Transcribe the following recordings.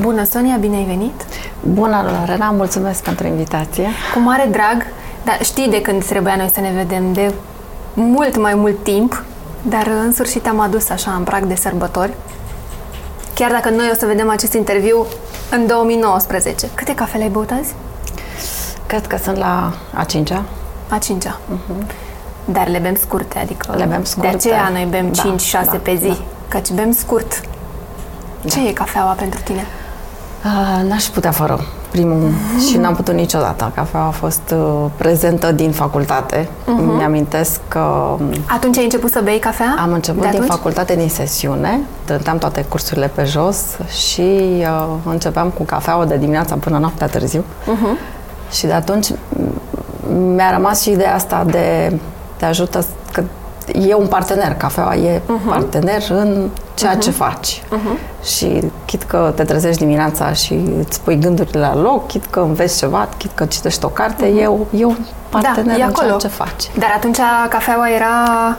Bună, Sonia, bine ai venit! Bună, Lorena, mulțumesc pentru invitație. Cu mare drag, dar știi de când trebuia noi să ne vedem, de mult mai mult timp, dar în sfârșit am adus așa în prag de sărbători. Chiar dacă noi o să vedem acest interviu în 2019. Câte cafele ai băut azi? Cred că sunt la a cincea. A cincea. Uh-huh. Dar le bem scurte, adică... Le bem scurte. De aceea noi bem Da, 5-6 da, pe zi, da. căci bem scurt. Ce e cafeaua pentru tine? Uh, n-aș putea fără primul și n-am putut niciodată. Cafeaua a fost uh, prezentă din facultate. Mhm. Mi-amintesc că Atunci ai început să bei cafea? am început de din atunci? facultate, din sesiune, dădeam toate cursurile pe jos și uh, începeam cu cafeaua de dimineața până noaptea târziu. Mhm. Și de atunci m- mi-a rămas și ideea asta de te ajută s- că e un partener, cafeaua e Mhm. partener în ceea ce faci. Și chit că te trezești dimineața și îți pui gândurile la loc, chit că înveți ceva, chit că citești o carte, e, o, e un partener Mhm. da, e în acolo. ceea ce faci. Dar atunci cafeaua era...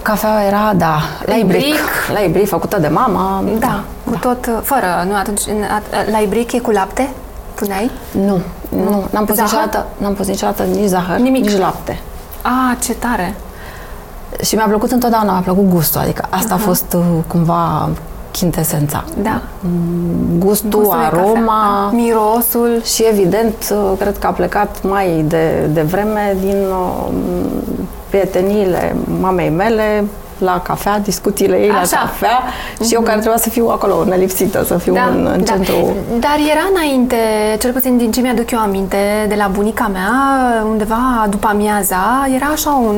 Cafeaua era, da, la ibric, Ibric. la ibric făcută de mama. Da, cu tot, fără, nu, atunci, în- at- la ibric e cu lapte? Puneai? Nu, nu, n-am pus, Zahăr? niciodată, n-am pus niciodată nici zahăr, Nimic. nici lapte. A, ce tare! Și mi-a plăcut întotdeauna, mi-a plăcut gustul, adică asta a fost uh, cumva chintesența. Da. Gustul, Gustul de cafea. aroma Mirosul. și evident, uh, cred că a plecat mai de, de vreme din uh, prieteniile mamei mele la cafea, discuțiile ei Așa. la cafea și eu care trebuia să fiu acolo nelipsită, să fiu în, în centru. Dar era înainte, cel puțin din ce mi-aduc eu aminte, de la bunica mea, undeva după amiaza, era așa un,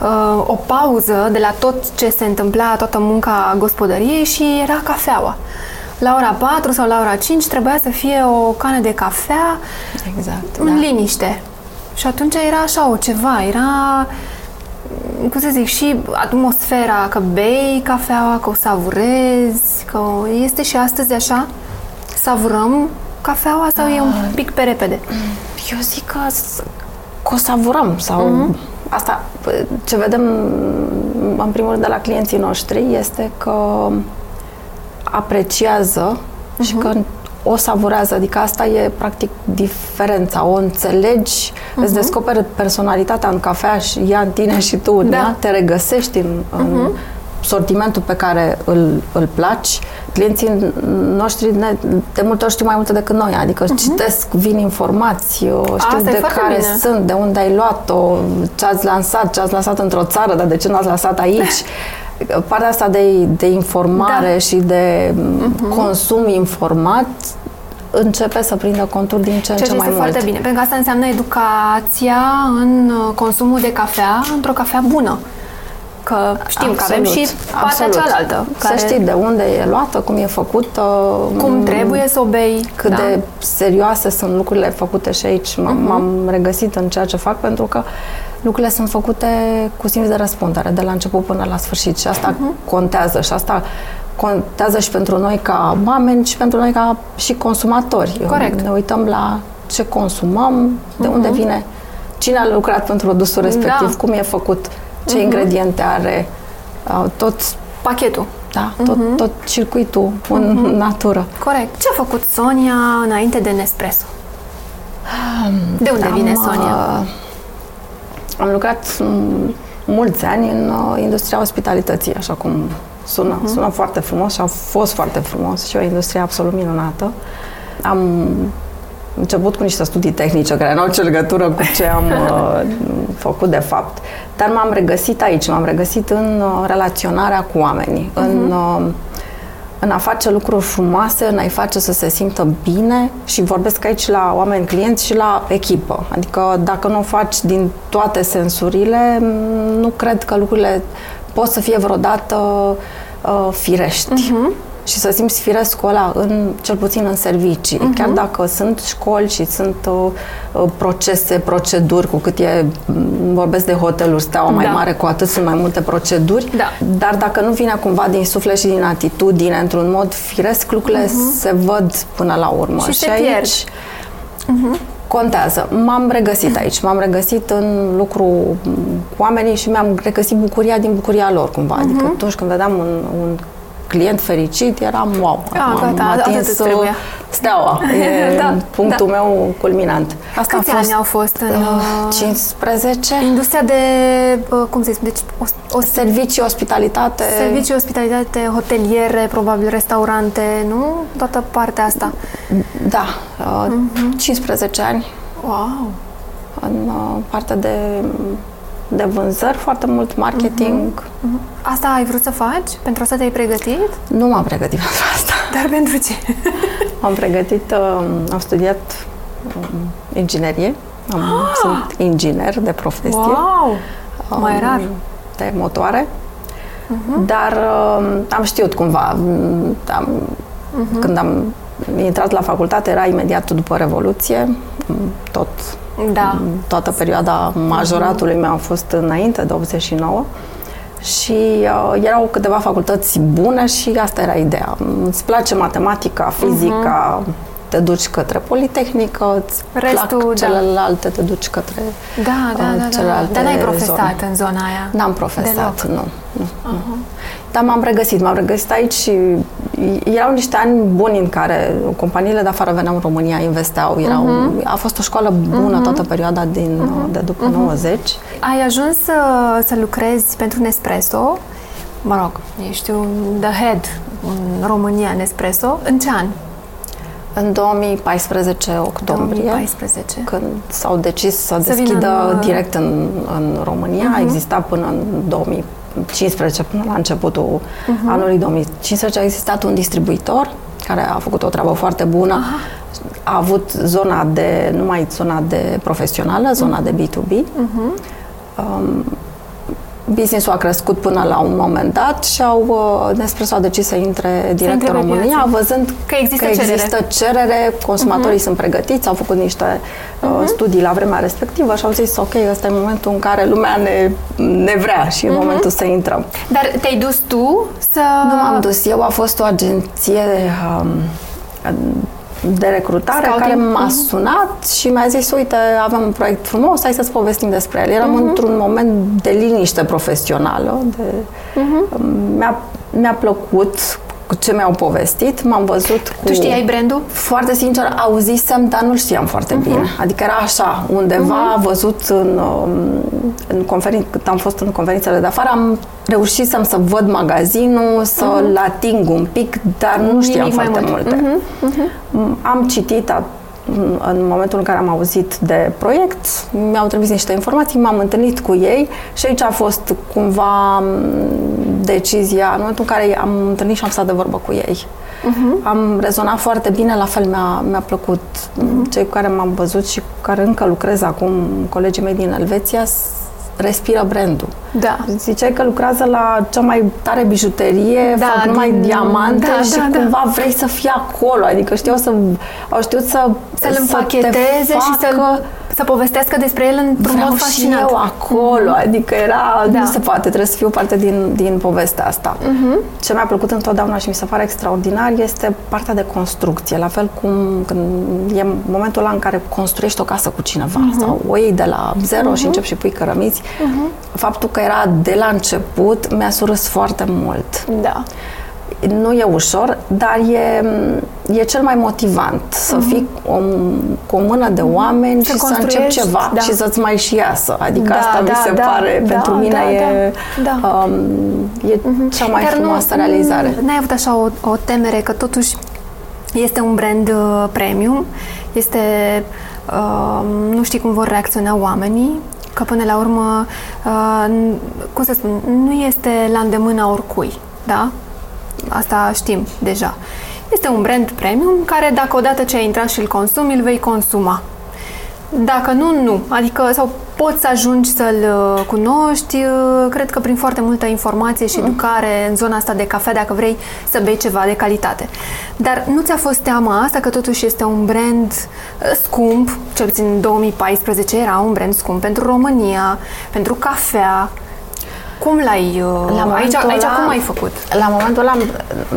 uh, o pauză de la tot ce se întâmpla, toată munca gospodăriei și era cafeaua. La ora 4 sau la ora 5 trebuia să fie o cană de cafea Exact, în da. liniște. Și atunci era așa o ceva, era cum să zic, și atmosfera, că bei cafeaua, că o savurezi, că este și astăzi așa? Savurăm cafeaua sau e un pic pe repede? Eu zic că, s- că o savurăm sau Mhm. asta p- ce vedem în primul rând de la clienții noștri este că apreciază și Mhm. că o savurează, adică asta e practic diferența, o înțelegi, îți descoperi personalitatea în cafea și ea în tine și tu în Mhm. Da. Mhm. ea, te regăsești în, în sortimentul pe care îl, îl placi. Clienții noștri ne, de multe ori știu mai multe decât noi, adică citesc, vin informații, știu Mhm. Asta e de foarte care bine. sunt, de unde ai luat-o, ce ați lansat, ce ați lansat într-o țară, dar de ce nu ați lansat aici. Partea asta de, de informare Da. și de uh consum informat începe să prindă contur din ce în Ceea ce ce mai este mult. foarte bine, pentru că asta înseamnă educația în uh, consumul de cafea, într-o cafea bună. Că știm că avem și partea absolut. cealaltă. Să știi de unde e luată, cum e făcută, cum trebuie să o bei. cât da? Mhm. de serioase sunt lucrurile făcute și aici. M- M-am regăsit în ceea ce fac pentru că lucrurile sunt făcute cu simț de răspundere, de la început până la sfârșit și asta Mhm. contează și asta contează și pentru noi ca oameni și pentru noi ca și consumatori. Corect. Ne uităm la ce consumăm, de unde vine, cine a lucrat pentru produsul respectiv, Mhm. Da. cum e făcut, ce ingrediente are, uh, tot, Pachetul. da, tot, tot circuitul în natură. Corect. Ce a făcut Sonia înainte de Nespresso? De unde Am, vine Sonia? uh, Am lucrat m, mulți ani în uh, industria ospitalității, așa cum sună. Mhm. Sună foarte frumos și a fost foarte frumos și o industrie absolut minunată. Am început cu niște studii tehnice care nu au ce legătură cu ce am uh, făcut de fapt, dar m-am regăsit aici, m-am regăsit în uh, relaționarea cu oamenii, în uh, în a face lucruri frumoase, în a-i face să se simtă bine și vorbesc aici la oameni clienți și la echipă. Adică dacă nu o faci din toate sensurile, m, nu cred că lucrurile pot să fie vreodată uh, firești. Și să simți firescul ăla, în, cel puțin în servicii. Chiar dacă sunt școli și sunt uh, uh, procese, proceduri, cu cât e, m, vorbesc de hoteluri, steaua mai Da. mare, cu atât sunt mai multe proceduri. Da. Dar dacă nu vine cumva din suflet și din atitudine, într-un mod firesc, lucrurile se văd până la urmă. Și se aici pierd. contează. M-am regăsit aici, m-am regăsit în lucru cu oamenii și mi-am regăsit bucuria din bucuria lor cumva. Adică atunci când vedeam un, un client fericit, eram wow. Ah, am gata, atât atins îți trebuia. steaua. E Da, punctul da. meu culminant. Asta Câți ani au fost în uh, uh, 15 industria de, uh, cum să zic, deci o, o servicii, ospitalitate. servicii, ospitalitate, hoteliere, probabil restaurante, nu? Toată partea asta. Da, uh, Mhm. 15 ani Wow! în uh, partea de, de vânzări, foarte mult marketing. Mhm. Asta ai vrut să faci? Pentru asta te-ai pregătit? Nu m-am pregătit pentru asta. Dar pentru ce? Am pregătit, uh, am studiat um, inginerie. Am, Sunt inginer de profesie. Wow! Mai um, rar. De motoare. Dar uh, am știut cumva. m, Am, Când am intrat la facultate, era imediat după Revoluție. M, Tot Da. toată perioada majoratului meu a fost înainte de 89 și uh, erau câteva facultăți bune și asta era ideea. Îți place matematica, fizica, te duci către Politehnică, îți Restul, plac da. celelalte, te duci către Da, da, uh, da, da. celelalte Dar n-ai profesat zone. în zona aia? N-am profesat, Deloc. nu. nu, nu. Dar m-am regăsit, m-am regăsit aici și erau niște ani buni în care companiile de afară veneau în România, investeau, erau, Mhm. a fost o școală bună toată perioada din, de după 90. Ai ajuns să, să lucrezi pentru Nespresso, mă rog, ești un the head în România Nespresso. În ce an? În 2014 octombrie, 2014. când s-au decis să, Să vină deschidă în, uh, direct în, în România, a existat până în 2015, până la începutul anului 2015, a existat un distribuitor care a făcut o treabă foarte bună. A avut zona de, numai zona de profesională, zona de B2B. Um, business-ul a crescut până la un moment dat și au, uh, Nespresso a decis să intre direct intre în pe România, piață. văzând Că există că cerere. există cerere, consumatorii sunt pregătiți, au făcut niște uh, studii la vremea respectivă și au zis, ok, ăsta e momentul în care lumea ne, ne vrea și e momentul să intrăm. Dar te-ai dus tu să... Nu m-am dus eu, a fost o agenție um, de recrutare Scouting? care m-a sunat și mi-a zis, uite, avem un proiect frumos, hai să-ți povestim despre el. Eram într-un moment de liniște profesională, de, um, mi-a, mi-a plăcut cu ce mi-au povestit, m-am văzut cu... Tu știai brandul? Foarte sincer, auzisem, dar nu știam foarte Mhm. bine. Adică era așa, undeva văzut în, um, în conferințe, cât am fost în conferințele de afară, am reușit să să văd magazinul, să-l ating un pic, dar nu știam Mhm. Nimic mai foarte mult. Mhm. multe. Am citit a- în momentul în care am auzit de proiect, mi-au trimis niște informații, m-am întâlnit cu ei și aici a fost cumva m, decizia, în momentul în care am întâlnit și am stat de vorbă cu ei. Am rezonat foarte bine, la fel mi-a, mi-a plăcut. Cei cu care m-am văzut și cu care încă lucrez acum, colegii mei din Elveția, s- respiră brandul. Da. Ziceai că lucrează la cea mai tare bijuterie, Da, fac numai din- diamante da, și da, da. cumva vrei să fii acolo. Adică știu să, au știut să Să-l te împacheteze și să, facă să povestească despre el într-un Vreau mod și fascinant. eu acolo, adică era, Da. nu se poate, trebuie să fiu parte din, din povestea asta. Ce mi-a plăcut întotdeauna și mi se pare extraordinar este partea de construcție, la fel cum când e momentul ăla în care construiești o casă cu cineva sau o iei de la zero și începi și pui cărămiți. Faptul că era de la început mi-a surâs foarte mult. Da. Nu e ușor, dar e, e cel mai motivant să fii o, cu o mână de oameni Să și să începi construiești, ceva da. și să-ți mai și iasă. Adică Da, asta mi da, se da, pare, da, pentru mine da, e, da, da. Um, e cea mai Dar nu- frumoasă realizare. N-ai avut așa o, o temere că totuși este un brand uh, premium, este uh, nu știi cum vor reacționa oamenii, că până la urmă, uh, n- cum să spun, nu este la îndemâna oricui, da? Asta știm deja. Este un brand premium care dacă odată ce ai intrat și îl consumi, îl vei consuma. Dacă nu, nu. Adică, sau poți să ajungi să-l uh, cunoști, uh, cred că prin foarte multă informație și educare în zona asta de cafea, dacă vrei să bei ceva de calitate. Dar nu ți-a fost teama asta că totuși este un brand uh, scump, cel puțin în 2014 era un brand scump pentru România, pentru cafea. Cum l-ai... uh, La aici, momentul aici ăla- cum ai făcut? La momentul ăla,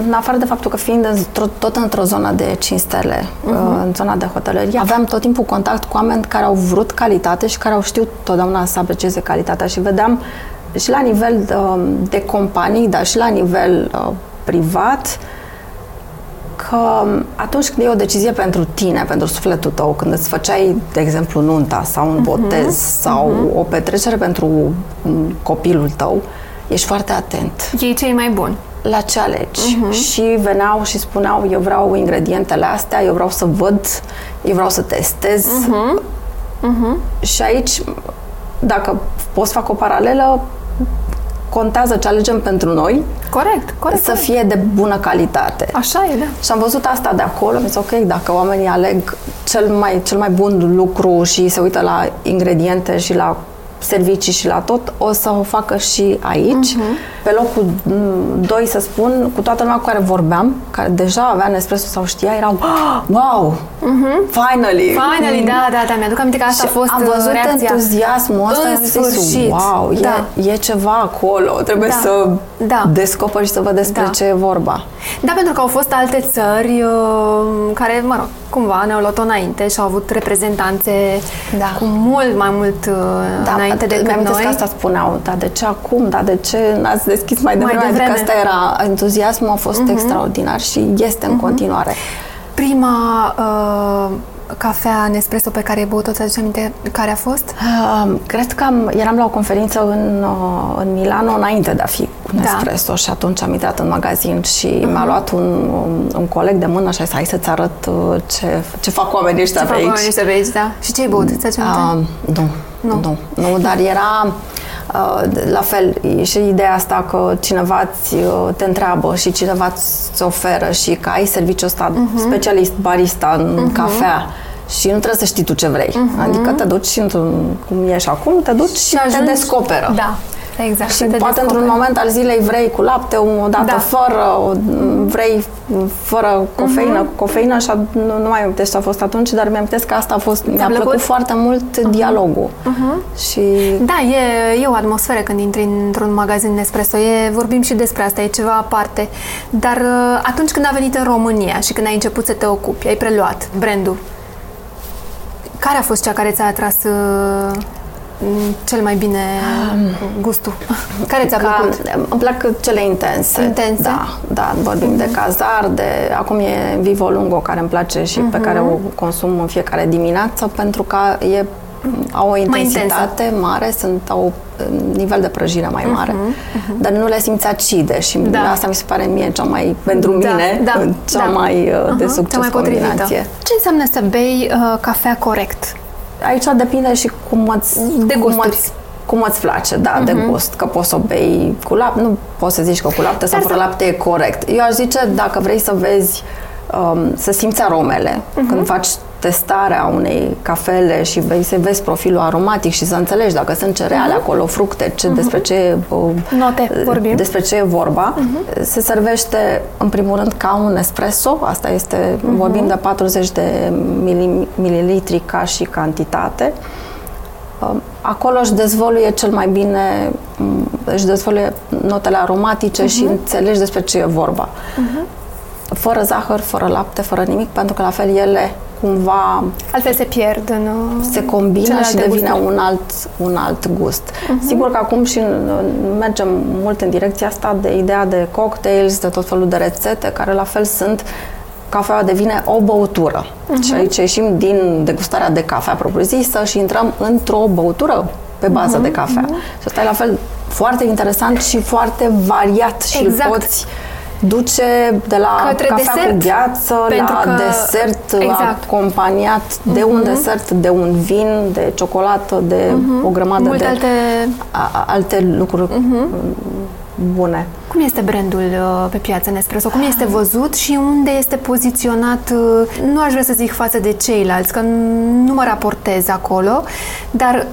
în afară de faptul că fiind într-o, tot într-o zonă de 5 stele, Mhm. uh, în zona de hotălărie, aveam tot timpul contact cu oameni care au vrut calitate și care au știut totdeauna să aprecieze calitatea și vedeam și la nivel de, de companii, dar și la nivel uh, privat că atunci când e o decizie pentru tine, pentru sufletul tău, când îți făceai, de exemplu, nunta sau un botez uh-huh. sau uh-huh. o petrecere pentru mm, copilul tău, ești foarte atent. Ei cei mai buni. La ce alegi. Uh-huh. Și veneau și spuneau, eu vreau ingredientele astea, eu vreau să văd, eu vreau să testez. Uh-huh. Uh-huh. Și aici, dacă pot să fac o paralelă, contează ce alegem pentru noi. Corect, corect. Să fie de bună calitate. Așa e, da. Și am văzut asta de acolo, mi ok, dacă oamenii aleg cel mai, cel mai bun lucru și se uită la ingrediente și la servicii și la tot, o să o facă și aici. Uh-huh. Pe locul 2, să spun, cu toată lumea cu care vorbeam, care deja avea Nespresso sau știa, erau wow, uh-huh. finally! Finally, da, da, da, mi-aduc aminte că asta și a fost am văzut reacția. entuziasmul ăsta, În am zis, sfârșit. wow, Da. e, e ceva acolo, trebuie Da. să Da. descoperi și să văd despre Da. ce e vorba. Da, pentru că au fost alte țări uh, care, mă rog, cumva ne-au luat-o înainte și au avut reprezentanțe Da. cu mult mai mult uh, înainte decât mi-am noi. că asta spuneau, dar de ce acum, dar de ce n-ați deschis mai devreme? devreme. Adică asta era, entuziasmul a fost extraordinar și este în continuare. Prima uh, cafea Nespresso pe care ai băut-o, ți-aduce aminte care a fost? Uh, cred că am, eram la o conferință în, uh, în Milano înainte de a fi cu Da. Nespresso și atunci am intrat în magazin și m-a luat un, un, un coleg de mână și a zis, hai să-ți arăt uh, ce, ce fac oamenii ăștia Ce pe fac aici. oamenii ăștia pe aici, da. Și ce ai băut? Ți-aduce aminte? Uh, nu, Nu. nu, nu, nu, dar era uh, la fel e și ideea asta că cineva ți, uh, te întreabă și cineva ți oferă și că ai serviciul ăsta Mhm. specialist barista în cafea și nu trebuie să știi tu ce vrei. Adică te duci și într-un, cum ești acum, te duci și, te ajungi- descoperă. Da, exact. Și te poate într-un descoperi. moment al zilei vrei cu lapte, o dată Da. fără, o, vrei fără cofeină, cu cofeină și a- nu, nu mai amintesc ce a fost atunci, dar mi-am că asta a fost, mi-a plăcut? plăcut foarte mult dialogul. Și Da, e, e o atmosferă când intri într-un magazin Nespresso. E, vorbim și despre asta, e ceva aparte. Dar uh, atunci când a venit în România și când ai început să te ocupi, ai preluat brandul, care a fost cea care ți-a atras uh, m, cel mai bine gustul? care ți-a ca, plăcut? îmi plac cele intense. Intense? Da, da, vorbim de cazar, de acum e Vivo Lungo care îmi place și pe care o consum în fiecare dimineață pentru că e au o intensitate mare, sunt, au un nivel de prăjire mai mare, dar nu le simți acide și Da. asta mi se pare mie cea mai, pentru Da, mine, da, cea da. mai uh, de Aha, succes cea mai potrivită. combinație. Ce înseamnă să bei uh, cafea corect? Aici depinde și cum îți, De cum gusturi. îți, cum îți place, da, de gust. Că poți să o bei cu lapte, nu poți să zici că cu lapte sau Dar fără să- lapte e corect. Eu aș zice, dacă vrei să vezi, um, să simți aromele, când faci testarea unei cafele și vei să vezi profilul aromatic și să înțelegi dacă sunt cereale acolo, fructe, ce, despre ce uh, Note, vorbim. despre ce e vorba. Se servește, în primul rând, ca un espresso. Asta este, vorbim de 40 de mili- mililitri ca și cantitate. Um, Acolo își dezvoluie cel mai bine, m, își dezvoluie notele aromatice și înțelegi despre ce e vorba. Fără zahăr, fără lapte, fără nimic, pentru că la fel ele cumva Altfel se pierd în uh, se combină celelalte și devine gusturi. un alt, un alt gust. Sigur că acum și în- în- mergem mult în direcția asta de ideea de cocktails, de tot felul de rețete, care la fel sunt cafeaua devine o băutură. Și aici ieșim din degustarea de cafea propriu-zisă și intrăm într-o băutură pe bază de cafea. Și asta e la fel foarte interesant și foarte variat și Exact. îl poți duce de la Către cafea desert, cu gheață pentru la că- desert exact. acompaniat de un desert, de un vin, de ciocolată, de o grămadă Multe de alte... a- a- alte lucruri bune. Cum este brandul uh, pe piață Nespresso? Cum este văzut și unde este poziționat? uh, Nu aș vrea să zic față de ceilalți, că nu mă raportez acolo, dar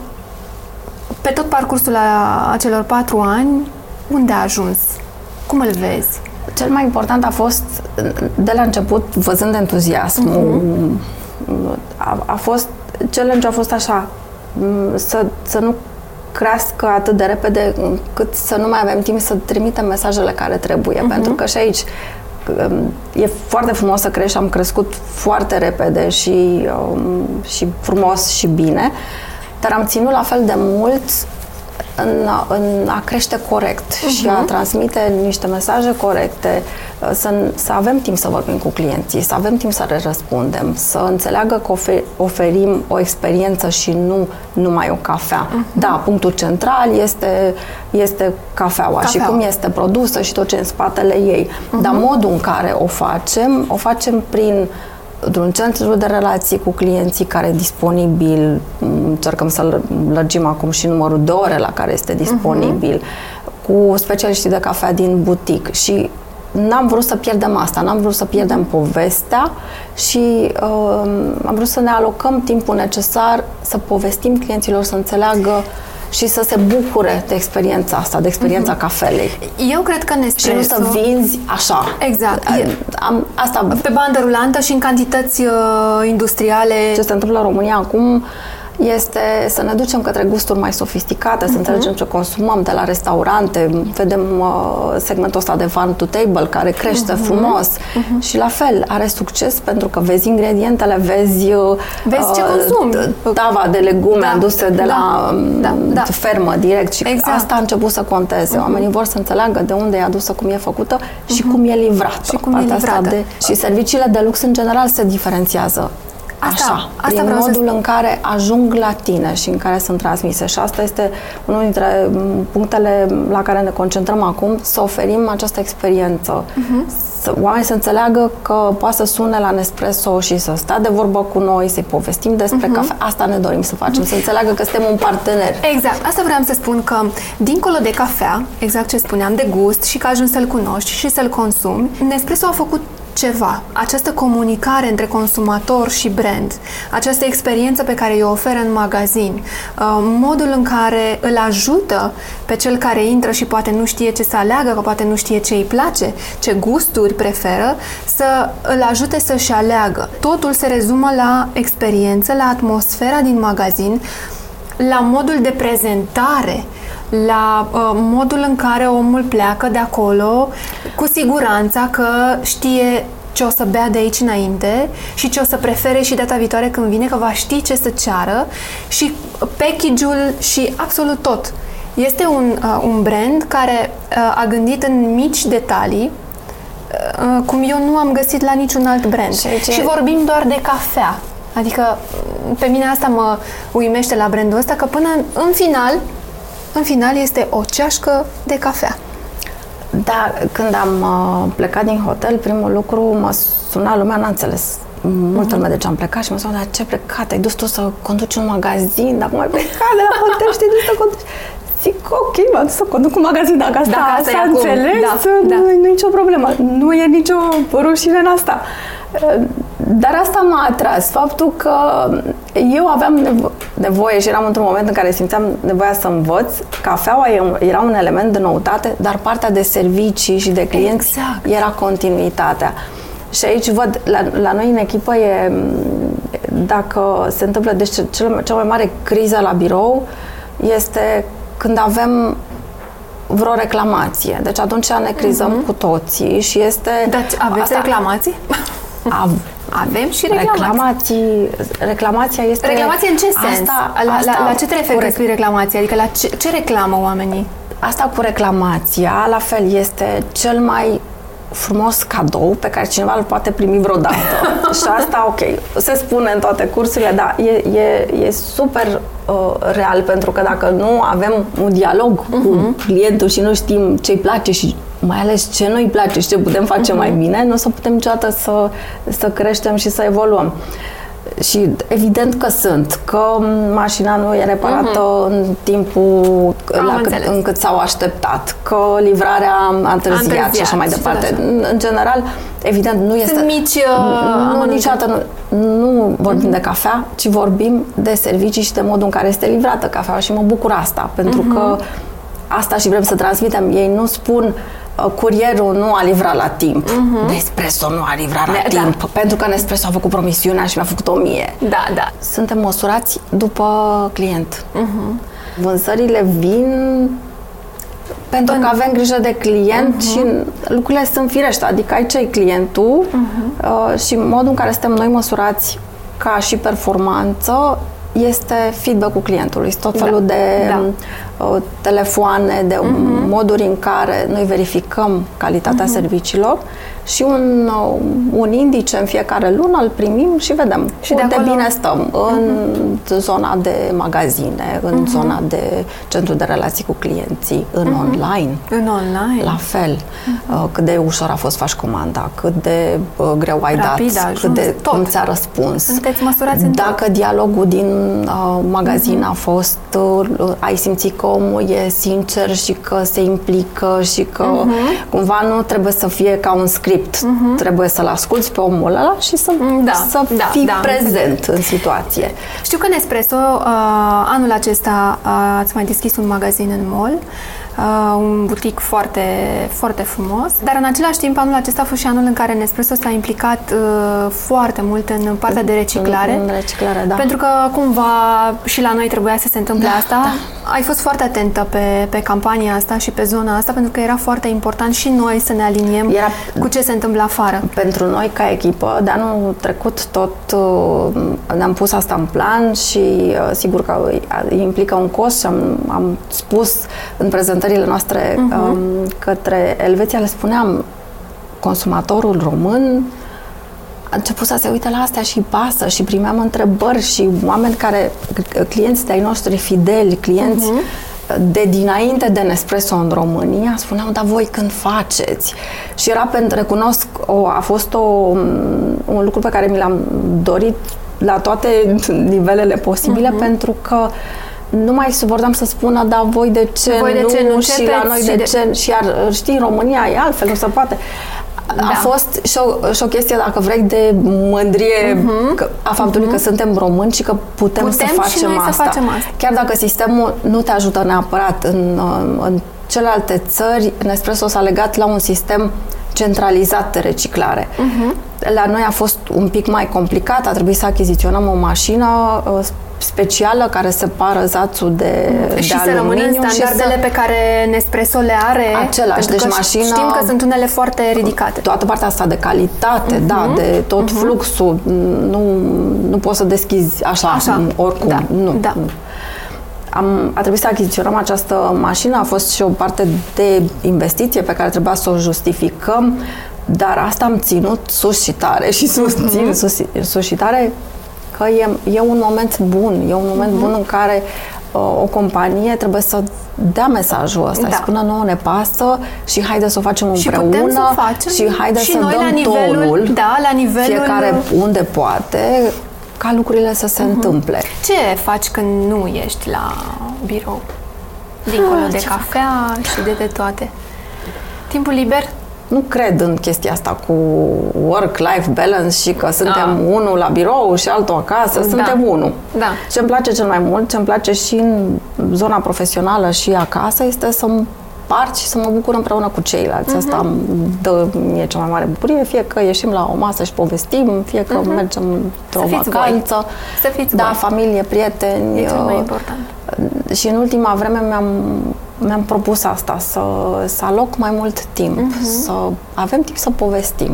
pe tot parcursul a acelor patru ani, unde a ajuns? Cum îl vezi? Cel mai important a fost, de la început, văzând entuziasmul, a, a fost, challenge a fost așa, m, să, să nu crească atât de repede încât să nu mai avem timp să trimitem mesajele care trebuie. Pentru că și aici um, e foarte frumos să crești, am crescut foarte repede și, um, și frumos și bine, dar am ținut la fel de mult în, în a crește corect uh-huh. și a transmite niște mesaje corecte, să, să avem timp să vorbim cu clienții, să avem timp să le răspundem, să înțeleagă că ofer, oferim o experiență și nu numai o cafea. Uh-huh. Da, punctul central este, este cafeaua, cafeaua și cum este produsă și tot ce în spatele ei. Uh-huh. Dar modul în care o facem, o facem prin un centru de relații cu clienții care e disponibil, încercăm să lărgim acum și numărul de ore la care este disponibil, uh-huh. cu specialiștii de cafea din butic și n-am vrut să pierdem asta, n-am vrut să pierdem povestea și uh, am vrut să ne alocăm timpul necesar să povestim clienților, să înțeleagă și să se bucure de experiența asta, de experiența mm-hmm. cafelei. Eu cred că Nespresso... Și nu să vinzi așa. Exact. Am, asta... Pe bandă rulantă și în cantități uh, industriale. Ce se întâmplă în România acum este să ne ducem către gusturi mai sofisticate, uh-huh. să mhm. înțelegem ce consumăm de la restaurante, vedem uh, segmentul ăsta de farm to table care crește uh-huh. frumos uh-huh. și la fel are succes pentru că vezi ingredientele, vezi, uh, vezi ce consumi. Tava de legume da. aduse de da. la da. Da. fermă direct și exact. asta a început să conteze. Uh-huh. Oamenii vor să înțeleagă de unde e adusă, cum e făcută și uh-huh. cum e livrată. Și cum e livrată. De, și serviciile de lux în general se diferențiază Asta, așa, asta prin vreau modul să... în care ajung la tine și în care sunt transmise. Și asta este unul dintre punctele la care ne concentrăm acum, să oferim această experiență. Uh-huh. Să, oamenii să înțeleagă că poate să sune la Nespresso și să stea de vorbă cu noi, să-i povestim despre uh-huh. cafea. Asta ne dorim să facem, uh-huh. să înțeleagă că suntem un partener. Exact. Asta vreau să spun că, dincolo de cafea, exact ce spuneam, de gust și că ajungi să-l cunoști și să-l consumi, Nespresso a făcut ceva, această comunicare între consumator și brand, această experiență pe care o oferă în magazin, uh, modul în care îl ajută pe cel care intră și poate nu știe ce să aleagă, că poate nu știe ce îi place, ce gusturi preferă, să îl ajute să-și aleagă. Totul se rezumă la experiență, la atmosfera din magazin, la modul de prezentare la uh, modul în care omul pleacă de acolo, cu siguranța că știe ce o să bea de aici înainte și ce o să prefere și data viitoare când vine, că va ști ce să ceară și package-ul și absolut tot. Este un, uh, un brand care uh, a gândit în mici detalii uh, cum eu nu am găsit la niciun alt brand. Și, ce... și vorbim doar de cafea. Adică pe mine asta mă uimește la brandul ăsta, că până în final în final este o ceașcă de cafea. Da, când am uh, plecat din hotel, primul lucru mă suna lumea, n-a înțeles multă lume de ce am plecat și mă sună, dar ce plecat? Ai dus tu să conduci un magazin, dacă mai plecat de la hotel și te duci să conduci. Zic, ok, m-am dus să conduc un magazin, dacă asta, dacă asta, asta înțeles, da, da. nu e nicio problemă. Nu e nicio rușine în asta. Dar asta m-a atras, faptul că eu aveam nevo- nevoie și eram într-un moment în care simțeam nevoia să învăț. Cafeaua era un element de noutate, dar partea de servicii și de clienți exact. era continuitatea. Și aici văd, la, la noi în echipă e, dacă se întâmplă, deci cel, cea mai mare criză la birou este când avem vreo reclamație. Deci atunci ne crizăm mm-hmm. cu toții și este... Dar aveți asta, reclamații? Av- avem și reclamații. reclamații. Reclamația este... Reclamație în ce sens? Asta, la, asta, la, la ce te referi când spui reclamație? Adică la ce, ce reclamă oamenii? Asta cu reclamația, la fel, este cel mai frumos cadou pe care cineva îl poate primi vreodată. și asta, ok, se spune în toate cursurile, dar e, e, e super uh, real, pentru că dacă nu avem un dialog uh-huh. cu mhm. clientul și nu știm ce îi place și mai ales ce nu îi place și ce putem face uh-huh. mai bine, nu o să putem niciodată să, să creștem și să evoluăm. Și evident că sunt, că mașina nu e reparată uh-huh. în timpul la cât, încât s-au așteptat, că livrarea a întârziat, și așa mai departe. Așa. În general, evident, nu este... Sunt mici... Uh, nu, niciodată nu, nu vorbim uh-huh. de cafea, ci vorbim de servicii și de modul în care este livrată cafeaua și mă bucur asta, pentru uh-huh. că asta și vrem să transmitem. Ei nu spun uh, Uh, curierul nu a livrat la timp. Uh-huh. Nespresso nu a livrat la da. timp. Pentru că Nespresso a făcut promisiunea și mi-a făcut o mie. Da, da. Suntem măsurați după client. Uh-huh. Vânzările vin pentru că avem grijă de client uh-huh. și lucrurile sunt firește. Adică aici e clientul uh-huh. uh, și modul în care suntem noi măsurați ca și performanță este feedback-ul clientului, tot Da, felul de da. uh, telefoane, de Mhm. moduri în care noi verificăm calitatea serviciilor și un, uh, un indice în fiecare lună îl primim și vedem Și cât de de, acolo- Mhm. bine stăm în zona de magazine, în zona de centru de relații cu clienții, în Mhm. online. În online. La fel, uh, cât de ușor a fost să faci comanda, cât de uh, greu ai Rapid dat, a cât ajuns, de tot. cum ți-a răspuns. Sunteți măsurați în Dacă dialogul din uh, magazin a fost, uh, ai simțit că omul e sincer și că se implică și că cumva nu trebuie să fie ca un script. Trebuie să-l asculți pe omul ăla și să, Da, să da, fii da, prezent în situație. Știu că Nespresso uh, anul acesta uh, ați mai deschis un magazin în mall, uh, un butic foarte, foarte frumos, dar în același timp anul acesta a fost și anul în care Nespresso s-a implicat uh, foarte mult în partea de reciclare. În, în reciclare, da. Pentru că cumva și la noi trebuia să se întâmple asta. Ai fost foarte atentă pe, pe campania asta și pe zona asta pentru că era foarte important și noi să ne aliniem Era- cu ce se întâmplă afară. Pentru noi, ca echipă, de anul trecut tot uh, ne-am pus asta în plan și uh, sigur că uh, implică un cost și am, am spus în prezentările noastre um, către Elveția, le spuneam, consumatorul român a început să se uite la astea și pasă și primeam întrebări și oameni care, clienți de-ai noștri fideli, clienți de dinainte de Nespresso în România, spuneau, dar voi când faceți? Și era pentru, recunosc, o, a fost o, un lucru pe care mi l-am dorit la toate nivelele posibile, pentru că nu mai suportam să spună, dar voi de ce Voi de nu, ce nu și la începeți noi și de, de- ce și iar știi, în România e altfel, nu se poate. A Da. fost și o, și o chestie, dacă vrei, de mândrie că, a faptului că suntem români și că putem, Mhm. Putem să și facem noi să asta. facem asta. Chiar dacă sistemul nu te ajută neapărat în, uh, în celelalte țări, Nespresso s-a legat la un sistem centralizat de reciclare. Mhm. La noi a fost un pic mai complicat, a trebuit să achiziționăm o mașină uh, specială care separă zațul de, de și să rămână în aluminiu și standardele să- pe care Nespresso le are. Același, pentru deci că mașina- Știm că sunt unele foarte ridicate. toată partea asta de calitate, da, de tot fluxul, nu, nu poți să deschizi așa, Așa, oricum. da, nu, da. nu. Am, a trebuit să achiziționăm această mașină, a fost și o parte de investiție pe care trebuia să o justificăm, dar asta am ținut sus și tare și susțin sus, sus și tare că e, e un moment bun, e un moment bun în care uh, o companie trebuie să dea mesajul ăsta, Da. da. spună nouă ne pasă și haide să o facem Și împreună putem să o facem și haide și să noi dăm la nivelul- tonul, da, la nivelul- fiecare unde poate, ca lucrurile să se întâmple. Ce faci când nu ești la birou? Dincolo Ah, de ce cafea și de, de toate. Timpul liber? Nu cred în chestia asta cu work-life balance și că suntem Ah. unul la birou și altul acasă, suntem unul. Da. Ce îmi place cel mai mult, ce îmi place și în zona profesională și acasă, este să împart și să mă bucur împreună cu ceilalți. Asta Mhm. îmi dă mie cea mai mare bucurie, fie că ieșim la o masă și povestim, fie că mergem într-o Mhm. Să fiți voi. vacanță. Să fiți da, voi. familie, prieteni. E cel mai uh, important. și în ultima vreme mi-am, mi-am propus asta, să, să aloc mai mult timp, Mhm. să avem timp să povestim,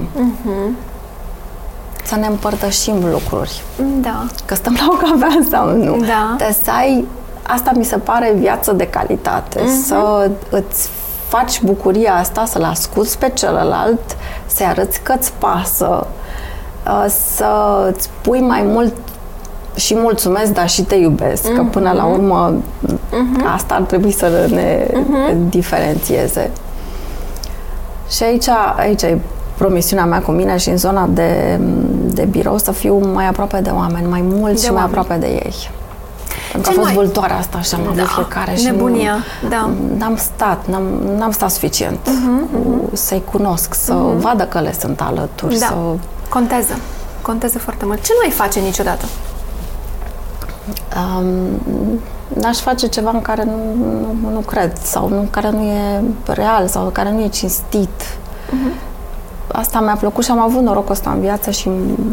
să ne împărtășim lucruri. Da. Că stăm la o cafea sau nu. Da. Te să ai, asta mi se pare viață de calitate, Mhm. să îți faci bucuria asta, să-l asculți pe celălalt, să-i arăți că îți pasă, uh, să îți pui mai mult și mulțumesc, dar și te iubesc, că până la urmă asta ar trebui să ne diferențieze. Și aici, aici e promisiunea mea cu mine și în zona de, de birou să fiu mai aproape de oameni, mai mult De și mai oameni. aproape de ei. Pentru că Cel a fost mai- vâltoarea asta și am avut Da, fiecare și nebunia, nu, da. n-am stat, n-am, n-am stat suficient cu, să-i cunosc, să vadă că le sunt alături, Da. să Contează. Contează foarte mult. Ce nu ai face niciodată? Um, n-aș face ceva în care nu, nu, nu cred sau nu, care nu e real sau care nu e cinstit. Asta mi-a plăcut și am avut norocul ăsta în viață și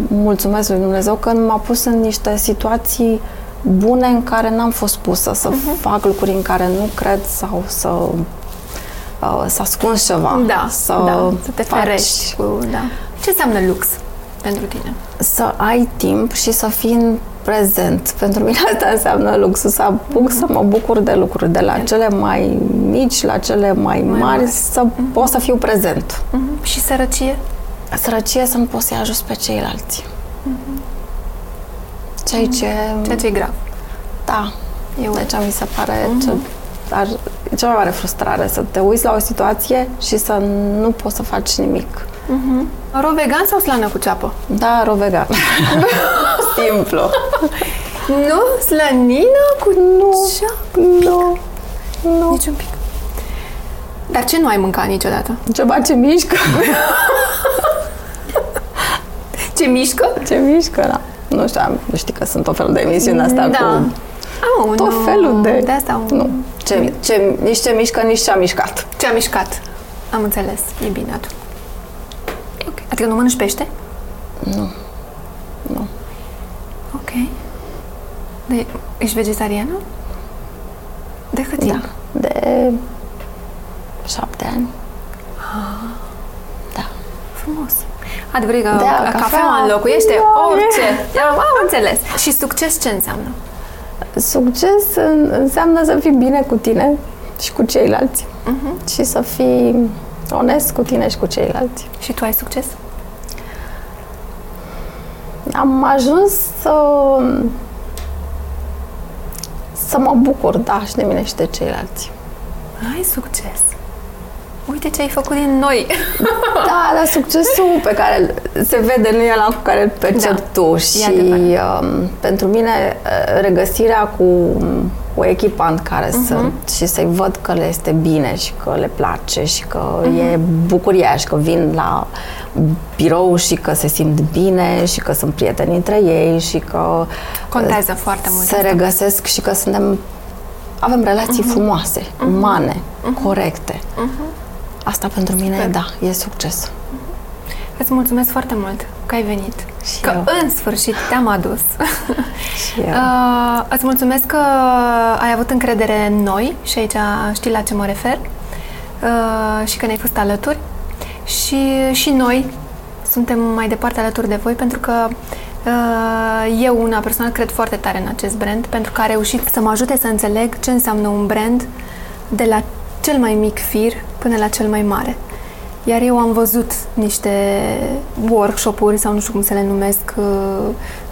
mulțumesc lui Dumnezeu că m-a pus în niște situații bune în care n-am fost pusă să fac lucruri în care nu cred sau să uh, să ascunzi ceva. Da, să, da, să te faci- ferești. Cu, da. Ce înseamnă lux pentru tine? Să ai timp și să fii în prezent. Pentru mine asta înseamnă lux, să apuc mm-hmm. să mă bucur de lucruri, de la cele mai mici la cele mai, mai mari, mari, să mm-hmm. pot să fiu prezent. Mm-hmm. Și sărăcie? Sărăcie să nu poți să-i ajuți pe ceilalți. Mm-hmm. Ceea ce... Ceea ce e grav. Da. Eu. Deci mi se pare mm-hmm. ce, ar, cea mai mare frustrare, să te uiți la o situație și să nu poți să faci nimic. Mm-hmm. Ro vegan sau slană cu ceapă? Da, ro vegan. Simplu. nu? Slănină cu nu. ceapă? Nu. Nu. Nici un pic. Dar ce nu ai mâncat niciodată? Ceva ce mișcă. ce mișcă? Ce mișcă, da. Nu știu, am, știi că sunt o fel de emisiune asta da. cu Oh, tot nu. felul de... De asta Nu. Ce, ce, nici ce mișcă, nici ce a mișcat. Ce a mișcat. Am înțeles. E bine atunci. E ok. Adică nu mănânci pește? Nu. Nu. Ok. De, ești vegetariană? De cât timp? Da. De șapte ani. Da. Frumos. Adevărat că Da, cafeaua cafea. înlocuiește Da, orice. e. Am, am înțeles. Și succes ce înseamnă? Succes în- înseamnă să fii bine cu tine și cu ceilalți. Uh-huh. Și să fii onest cu tine și cu ceilalți. Și tu ai succes? Am ajuns să să mă bucur, da, și de mine și de ceilalți. Ai succes. Uite ce ai făcut din noi. Da, dar succesul pe care se vede nu e la cu care îl percepi Da, tu e și adevărat. um, pentru mine uh, regăsirea cu cu echipa în care Mhm. sunt și să-i văd că le este bine și că le place și că Mhm. e bucuria și că vin la birou și că se simt bine și că sunt prieteni între ei și că Contează foarte mult se asta. regăsesc și că suntem avem relații Mhm. frumoase, umane, corecte. Asta pentru mine, Super. da, e succes. Îți mulțumesc foarte mult că ai venit. Și că eu. în sfârșit te-am adus. Și eu. Uh, îți mulțumesc că ai avut încredere în noi și aici știi la ce mă refer uh, și că ne-ai fost alături și, și noi suntem mai departe alături de voi pentru că uh, eu, una personal, cred foarte tare în acest brand pentru că a reușit să mă ajute să înțeleg ce înseamnă un brand de la cel mai mic fir până la cel mai mare. Iar eu am văzut niște workshop-uri sau nu știu cum să le numesc uh,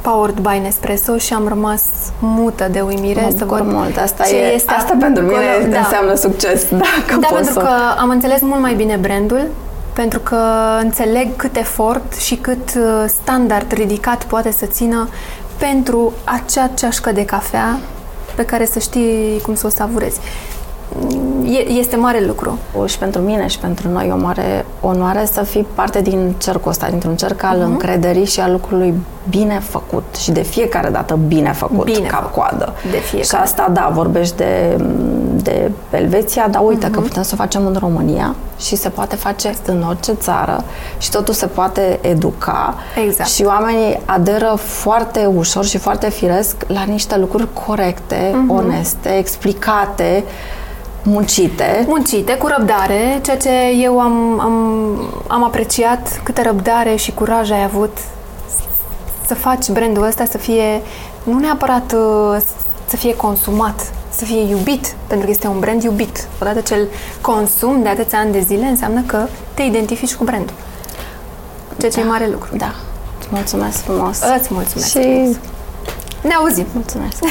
powered by Nespresso și am rămas mută de uimire Mă să bucur văd mult. Asta, ce e, este asta pentru mine acolo. Da. înseamnă succes. Dacă Da, pot pentru să... că am înțeles mult mai bine brandul, pentru că înțeleg cât efort și cât uh, standard ridicat poate să țină pentru acea ceașcă de cafea pe care să știi cum să o savurezi. E, este mare lucru. Și pentru mine și pentru noi e o mare onoare să fii parte din cercul ăsta, dintr-un cerc al Mhm. încrederii și al lucrului bine făcut și de fiecare dată bine făcut, Bine cap-coadă. De fiecare. Și asta, da, vorbești de, de Elveția, dar uite Mhm. că putem să o facem în România și se poate face în orice țară și totul se poate educa Exact. și oamenii aderă foarte ușor și foarte firesc la niște lucruri corecte, Mhm. oneste, explicate, muncite. Muncite, cu răbdare, ceea ce eu am, am, am apreciat câtă răbdare și curaj ai avut să faci brandul ăsta să fie, nu neapărat uh, să fie consumat, să fie iubit, pentru că este un brand iubit. Odată ce îl consum de atâția ani de zile, înseamnă că te identifici cu brandul. Ceea ce e mare lucru. Da. Mulțumesc frumos. Îți mulțumesc. Și Ne auzim. mulțumesc.